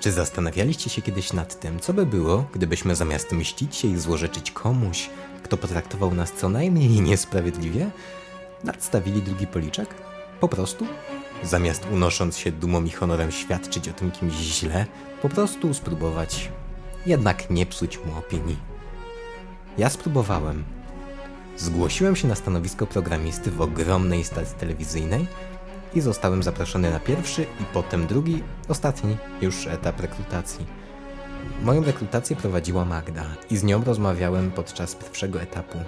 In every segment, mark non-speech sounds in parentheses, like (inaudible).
Czy zastanawialiście się kiedyś nad tym, co by było, gdybyśmy zamiast mścić się i złorzeczyć komuś, kto potraktował nas co najmniej (laughs) niesprawiedliwie, nadstawili drugi policzek? Po prostu? Zamiast unosząc się dumą i honorem świadczyć o tym kimś źle, po prostu spróbować jednak nie psuć mu opinii. Ja spróbowałem. Zgłosiłem się na stanowisko programisty w ogromnej stacji telewizyjnej i zostałem zaproszony na pierwszy i potem drugi, ostatni już etap rekrutacji. Moją rekrutację prowadziła Magda i z nią rozmawiałem podczas pierwszego etapu.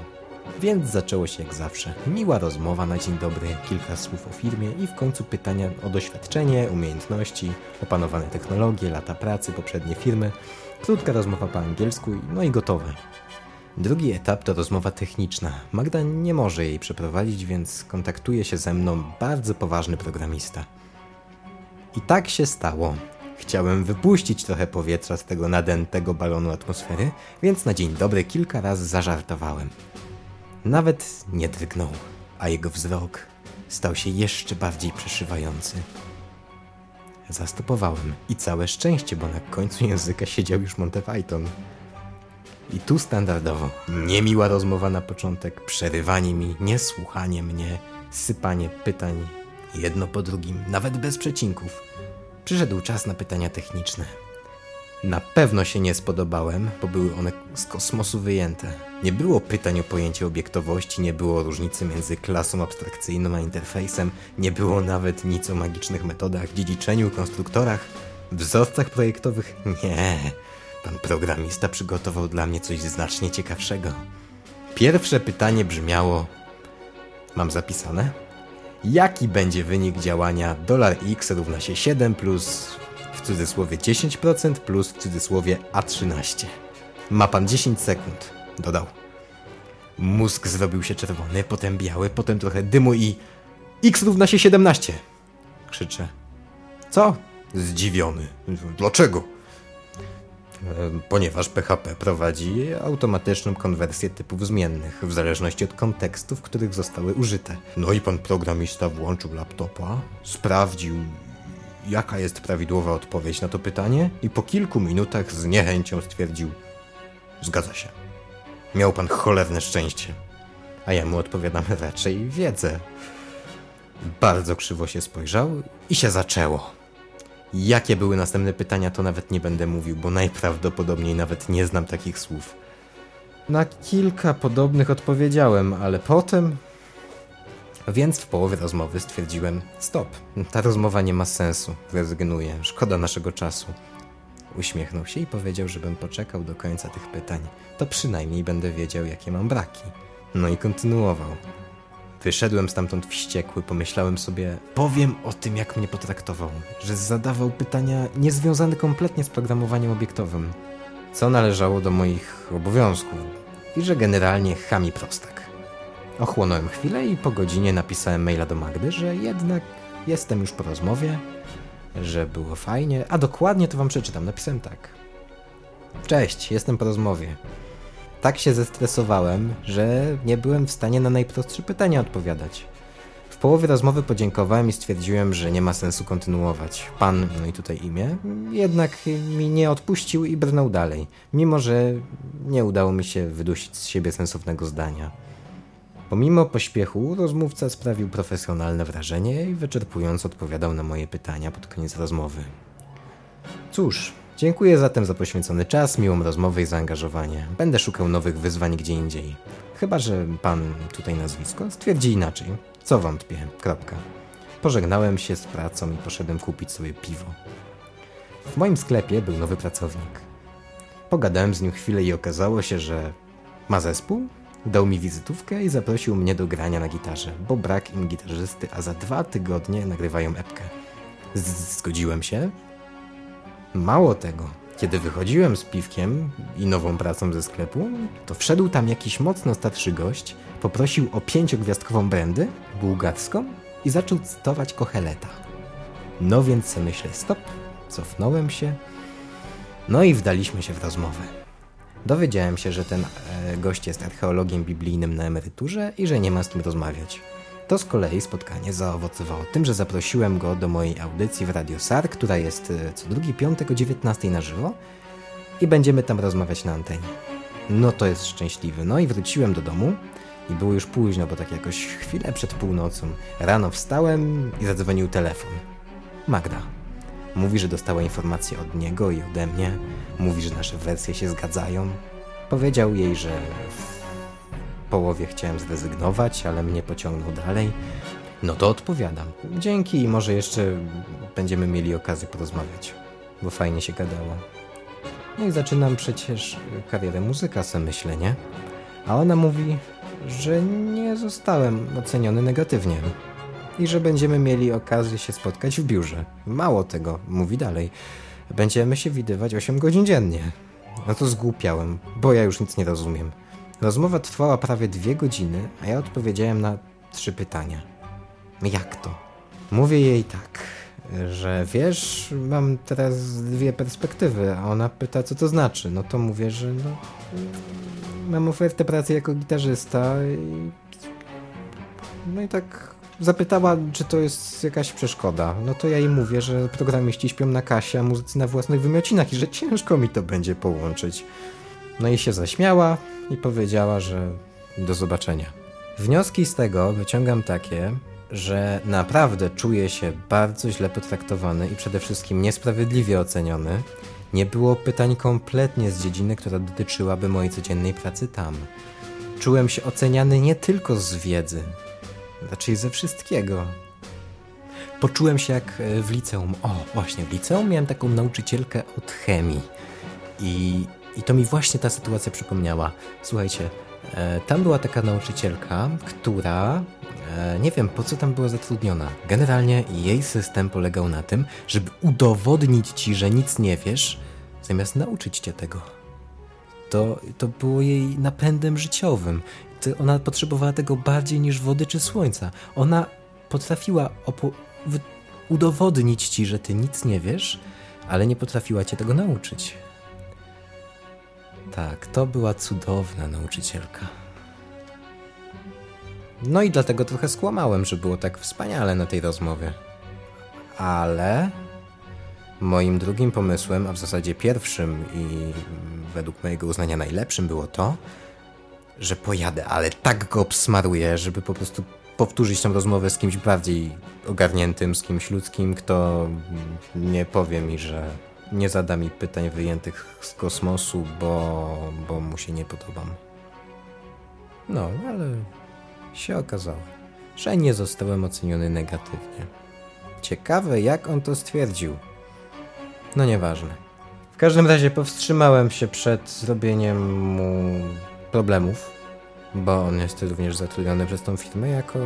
Więc zaczęło się jak zawsze. Miła rozmowa na dzień dobry, kilka słów o firmie i w końcu pytania o doświadczenie, umiejętności, opanowane technologie, lata pracy, poprzednie firmy. Krótka rozmowa po angielsku, no i gotowe. Drugi etap to rozmowa techniczna. Magda nie może jej przeprowadzić, więc kontaktuje się ze mną bardzo poważny programista. I tak się stało. Chciałem wypuścić trochę powietrza z tego nadętego balonu atmosfery, więc na dzień dobry kilka razy zażartowałem. Nawet nie drgnął, a jego wzrok stał się jeszcze bardziej przeszywający. Zastopowałem i całe szczęście, bo na końcu języka siedział już Monty Python. I tu standardowo niemiła rozmowa na początek, przerywanie mi, niesłuchanie mnie, sypanie pytań jedno po drugim, nawet bez przecinków. Przyszedł czas na pytania techniczne. Na pewno się nie spodobałem, bo były one z kosmosu wyjęte. Nie było pytań o pojęcie obiektowości, nie było różnicy między klasą abstrakcyjną a interfejsem, nie było nawet nic o magicznych metodach, dziedziczeniu, konstruktorach, wzorcach projektowych. Nie, pan programista przygotował dla mnie coś znacznie ciekawszego. Pierwsze pytanie brzmiało: Mam zapisane? Jaki będzie wynik działania $x równa się 7 plus w cudzysłowie 10% plus w cudzysłowie A13. Ma pan 10 sekund, dodał. Mózg zrobił się czerwony, potem biały, potem trochę dymu i... X równa się 17! Krzyczę. Co? Zdziwiony. Dlaczego? Ponieważ PHP prowadzi automatyczną konwersję typów zmiennych, w zależności od kontekstów, w których zostały użyte. No i pan programista włączył laptopa, sprawdził jaka jest prawidłowa odpowiedź na to pytanie i po kilku minutach z niechęcią stwierdził: Zgadza się. Miał pan cholerne szczęście. A ja mu odpowiadam raczej wiedzę. Bardzo krzywo się spojrzał i się zaczęło. Jakie były następne pytania, to nawet nie będę mówił, bo najprawdopodobniej nawet nie znam takich słów. Na kilka podobnych odpowiedziałem, ale potem więc w połowie rozmowy stwierdziłem: Stop, ta rozmowa nie ma sensu, rezygnuję, szkoda naszego czasu. Uśmiechnął się i powiedział, żebym poczekał do końca tych pytań. To przynajmniej będę wiedział, jakie mam braki. No i kontynuował. Wyszedłem stamtąd wściekły, pomyślałem sobie, powiem o tym, jak mnie potraktował, że zadawał pytania niezwiązane kompletnie z programowaniem obiektowym, co należało do moich obowiązków i że generalnie chami prostak. Ochłonąłem chwilę i po godzinie napisałem maila do Magdy, że jednak jestem już po rozmowie, że było fajnie, a dokładnie to wam przeczytam. Napisałem tak. Cześć, jestem po rozmowie. Tak się zestresowałem, że nie byłem w stanie na najprostsze pytania odpowiadać. W połowie rozmowy podziękowałem i stwierdziłem, że nie ma sensu kontynuować. Pan, no i tutaj imię, jednak mi nie odpuścił i brnął dalej, mimo że nie udało mi się wydusić z siebie sensownego zdania. Pomimo pośpiechu, rozmówca sprawił profesjonalne wrażenie i wyczerpująco odpowiadał na moje pytania pod koniec rozmowy. Cóż, dziękuję zatem za poświęcony czas, miłą rozmowę i zaangażowanie. Będę szukał nowych wyzwań gdzie indziej. Chyba, że pan tutaj nazwisko stwierdzi inaczej. Co wątpię. Kropka. Pożegnałem się z pracą i poszedłem kupić sobie piwo. W moim sklepie był nowy pracownik. Pogadałem z nim chwilę i okazało się, że ma zespół, Dał mi wizytówkę i zaprosił mnie do grania na gitarze, bo brak im gitarzysty, a za dwa tygodnie nagrywają epkę. Z Zgodziłem się. Mało tego, kiedy wychodziłem z piwkiem i nową pracą ze sklepu, to wszedł tam jakiś mocno starszy gość, poprosił o pięciogwiazdkową brandy, bułgarską i zaczął cytować Kocheleta. No więc sobie myślę, stop, cofnąłem się, no i wdaliśmy się w rozmowę. Dowiedziałem się, że ten e, gość jest archeologiem biblijnym na emeryturze i że nie ma z kim rozmawiać. To z kolei spotkanie zaowocowało tym, że zaprosiłem go do mojej audycji w Radio SAR, która jest e, co drugi piątek o 19 na żywo i będziemy tam rozmawiać na antenie. No to jest szczęśliwy. No i wróciłem do domu i było już późno, bo tak jakoś chwilę przed północą. Rano wstałem i zadzwonił telefon. Magda. Mówi, że dostała informację od niego i ode mnie. Mówi, że nasze wersje się zgadzają. Powiedział jej, że połowie chciałem zrezygnować, ale mnie pociągnął dalej. No to odpowiadam. Dzięki i może jeszcze będziemy mieli okazję porozmawiać, bo fajnie się gadało. No i zaczynam przecież karierę muzyka, se myślę, nie? A ona mówi, że nie zostałem oceniony negatywnie i że będziemy mieli okazję się spotkać w biurze. Mało tego, mówi dalej, będziemy się widywać 8 godzin dziennie. No to zgłupiałem, bo ja już nic nie rozumiem. Rozmowa trwała prawie dwie godziny, a ja odpowiedziałem na trzy pytania. Jak to? Mówię jej tak, że wiesz, mam teraz dwie perspektywy, a ona pyta, co to znaczy. No to mówię, że no, mam ofertę pracy jako gitarzysta i... No i tak zapytała, czy to jest jakaś przeszkoda. No to ja jej mówię, że programiści śpią na kasie, a muzycy na własnych wymiocinach i że ciężko mi to będzie połączyć. No i się zaśmiała i powiedziała, że do zobaczenia. Wnioski z tego wyciągam takie, że naprawdę czuję się bardzo źle potraktowany i przede wszystkim niesprawiedliwie oceniony. Nie było pytań kompletnie z dziedziny, która dotyczyłaby mojej codziennej pracy tam. Czułem się oceniany nie tylko z wiedzy, raczej ze wszystkiego. Poczułem się jak e, w liceum. O, właśnie, w liceum miałem taką nauczycielkę od chemii. I, i to mi właśnie ta sytuacja przypomniała. Słuchajcie, e, tam była taka nauczycielka, która e, nie wiem po co tam była zatrudniona. Generalnie jej system polegał na tym, żeby udowodnić ci, że nic nie wiesz, zamiast nauczyć cię tego. To, to było jej napędem życiowym ona potrzebowała tego bardziej niż wody czy słońca. Ona potrafiła udowodnić ci, że ty nic nie wiesz, ale nie potrafiła cię tego nauczyć. Tak, to była cudowna nauczycielka. No i dlatego trochę skłamałem, że było tak wspaniale na tej rozmowie. Ale moim drugim pomysłem, a w zasadzie pierwszym i według mojego uznania najlepszym było to, że pojadę, ale tak go obsmaruję, żeby po prostu powtórzyć tą rozmowę z kimś bardziej ogarniętym, z kimś ludzkim, kto nie powie mi, że nie zada mi pytań wyjętych z kosmosu, bo, bo mu się nie podobam. No, ale się okazało, że nie zostałem oceniony negatywnie. Ciekawe, jak on to stwierdził. No nieważne. W każdym razie powstrzymałem się przed zrobieniem mu problemów, bo on jest również zatrudniony przez tą firmę jako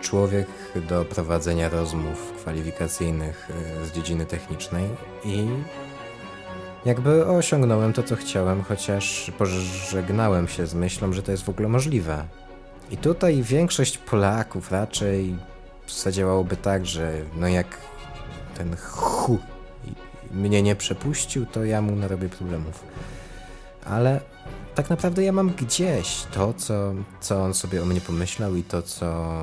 człowiek do prowadzenia rozmów kwalifikacyjnych e, z dziedziny technicznej i jakby osiągnąłem to, co chciałem, chociaż pożegnałem się z myślą, że to jest w ogóle możliwe. I tutaj większość Polaków raczej zadziałałoby tak, że no jak ten hu mnie nie przepuścił, to ja mu narobię problemów. Ale tak naprawdę ja mam gdzieś to, co, co on sobie o mnie pomyślał i to co,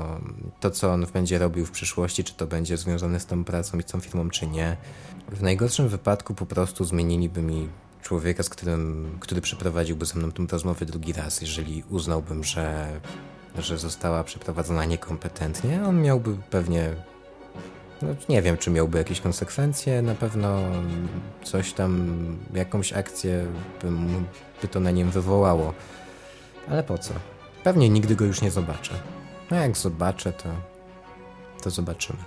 to, co on będzie robił w przyszłości, czy to będzie związane z tą pracą i z tą firmą, czy nie. W najgorszym wypadku po prostu zmieniliby mi człowieka, z którym, który przeprowadziłby ze mną tę rozmowę drugi raz, jeżeli uznałbym, że, że została przeprowadzona niekompetentnie. On miałby pewnie no, nie wiem, czy miałby jakieś konsekwencje, na pewno coś tam, jakąś akcję by, by to na nim wywołało. Ale po co? Pewnie nigdy go już nie zobaczę. No jak zobaczę, to, to zobaczymy.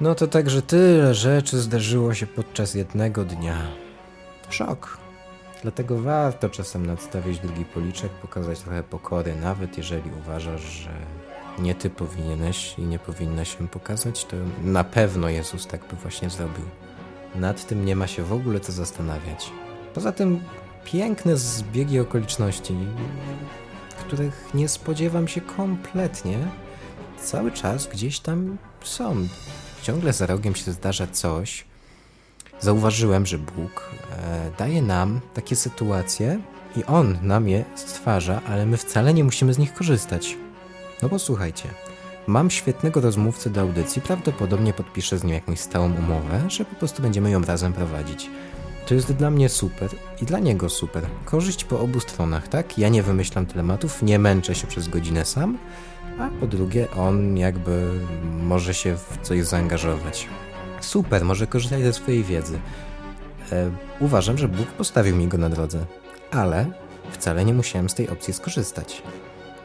No to także tyle rzeczy zdarzyło się podczas jednego dnia. Szok. Dlatego warto czasem nadstawić drugi policzek, pokazać trochę pokory, nawet jeżeli uważasz, że nie ty powinieneś i nie powinnaś się pokazać, to na pewno Jezus tak by właśnie zrobił. Nad tym nie ma się w ogóle co zastanawiać. Poza tym piękne zbiegi okoliczności, których nie spodziewam się kompletnie, cały czas gdzieś tam są. Ciągle za rogiem się zdarza coś. Zauważyłem, że Bóg e, daje nam takie sytuacje i On nam je stwarza, ale my wcale nie musimy z nich korzystać. No bo słuchajcie, Mam świetnego rozmówcę do audycji, prawdopodobnie podpiszę z nim jakąś stałą umowę, że po prostu będziemy ją razem prowadzić. To jest dla mnie super i dla niego super. Korzyść po obu stronach, tak? Ja nie wymyślam tematów, nie męczę się przez godzinę sam, a po drugie on jakby może się w coś zaangażować. Super, może korzystać ze swojej wiedzy. E, uważam, że Bóg postawił mi go na drodze, ale wcale nie musiałem z tej opcji skorzystać.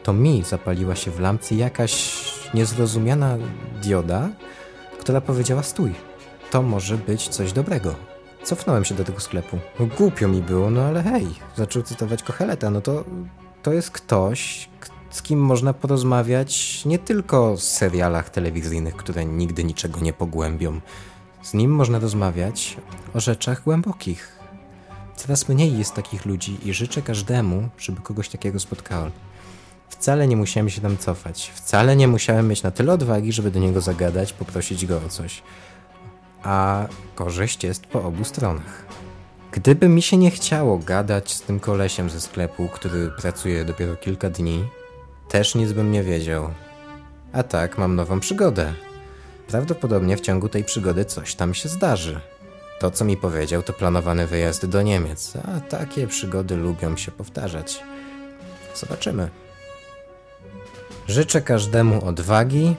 To mi zapaliła się w lampce jakaś niezrozumiana dioda, która powiedziała stój. To może być coś dobrego. Cofnąłem się do tego sklepu. No, głupio mi było, no ale hej, zaczął cytować Kocheleta, no to to jest ktoś, z kim można porozmawiać nie tylko o serialach telewizyjnych, które nigdy niczego nie pogłębią. Z nim można rozmawiać o rzeczach głębokich. Coraz mniej jest takich ludzi i życzę każdemu, żeby kogoś takiego spotkał. Wcale nie musiałem się tam cofać. Wcale nie musiałem mieć na tyle odwagi, żeby do niego zagadać, poprosić go o coś. A korzyść jest po obu stronach. Gdyby mi się nie chciało gadać z tym kolesiem ze sklepu, który pracuje dopiero kilka dni, też nic bym nie wiedział. A tak, mam nową przygodę. Prawdopodobnie w ciągu tej przygody coś tam się zdarzy. To, co mi powiedział, to planowany wyjazd do Niemiec, a takie przygody lubią się powtarzać. Zobaczymy. Życzę każdemu odwagi,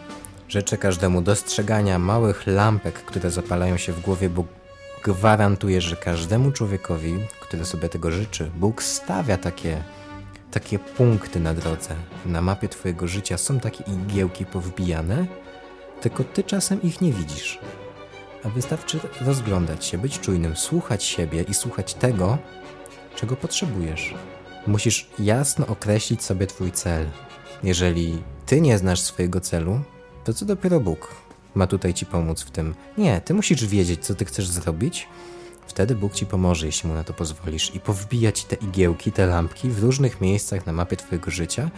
życzę każdemu dostrzegania małych lampek, które zapalają się w głowie, bo gwarantuję, że każdemu człowiekowi, który sobie tego życzy, Bóg stawia takie, takie punkty na drodze. Na mapie Twojego życia są takie igiełki powbijane, tylko Ty czasem ich nie widzisz. A wystarczy rozglądać się, być czujnym, słuchać siebie i słuchać tego, czego potrzebujesz. Musisz jasno określić sobie Twój cel, jeżeli ty nie znasz swojego celu, to co dopiero Bóg ma tutaj ci pomóc w tym? Nie, ty musisz wiedzieć, co ty chcesz zrobić. Wtedy Bóg ci pomoże, jeśli mu na to pozwolisz, i powbija ci te igiełki, te lampki w różnych miejscach na mapie twojego życia.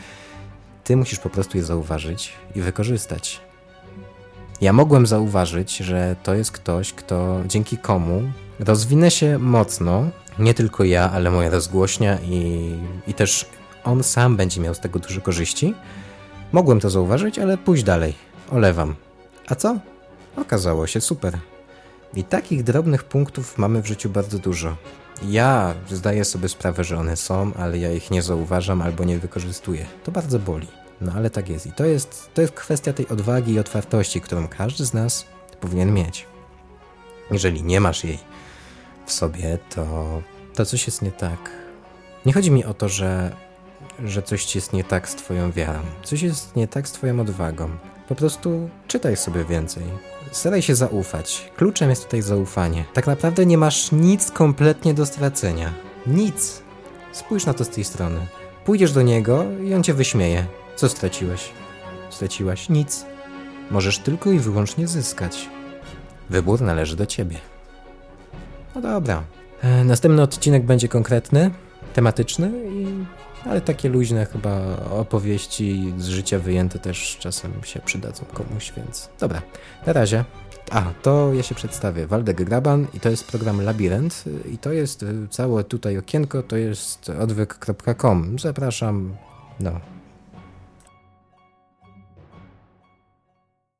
Ty musisz po prostu je zauważyć i wykorzystać. Ja mogłem zauważyć, że to jest ktoś, kto dzięki komu rozwinę się mocno, nie tylko ja, ale moja rozgłośnia i, i też on sam będzie miał z tego duże korzyści. Mogłem to zauważyć, ale pójść dalej. Olewam. A co? Okazało się super. I takich drobnych punktów mamy w życiu bardzo dużo. Ja zdaję sobie sprawę, że one są, ale ja ich nie zauważam albo nie wykorzystuję. To bardzo boli. No ale tak jest. I to jest, to jest kwestia tej odwagi i otwartości, którą każdy z nas powinien mieć. Jeżeli nie masz jej w sobie, to, to coś jest nie tak. Nie chodzi mi o to, że że coś jest nie tak z Twoją wiarą, coś jest nie tak z Twoją odwagą. Po prostu czytaj sobie więcej. Staraj się zaufać. Kluczem jest tutaj zaufanie. Tak naprawdę nie masz nic kompletnie do stracenia. Nic. Spójrz na to z tej strony. Pójdziesz do niego i on cię wyśmieje. Co straciłeś? Straciłaś nic. Możesz tylko i wyłącznie zyskać. Wybór należy do ciebie. No dobra. E, następny odcinek będzie konkretny, tematyczny i ale takie luźne chyba opowieści z życia wyjęte też czasem się przydadzą komuś, więc dobra. Na razie. A, to ja się przedstawię. Waldek Graban i to jest program Labirynt i to jest całe tutaj okienko, to jest odwyk.com. Zapraszam, no,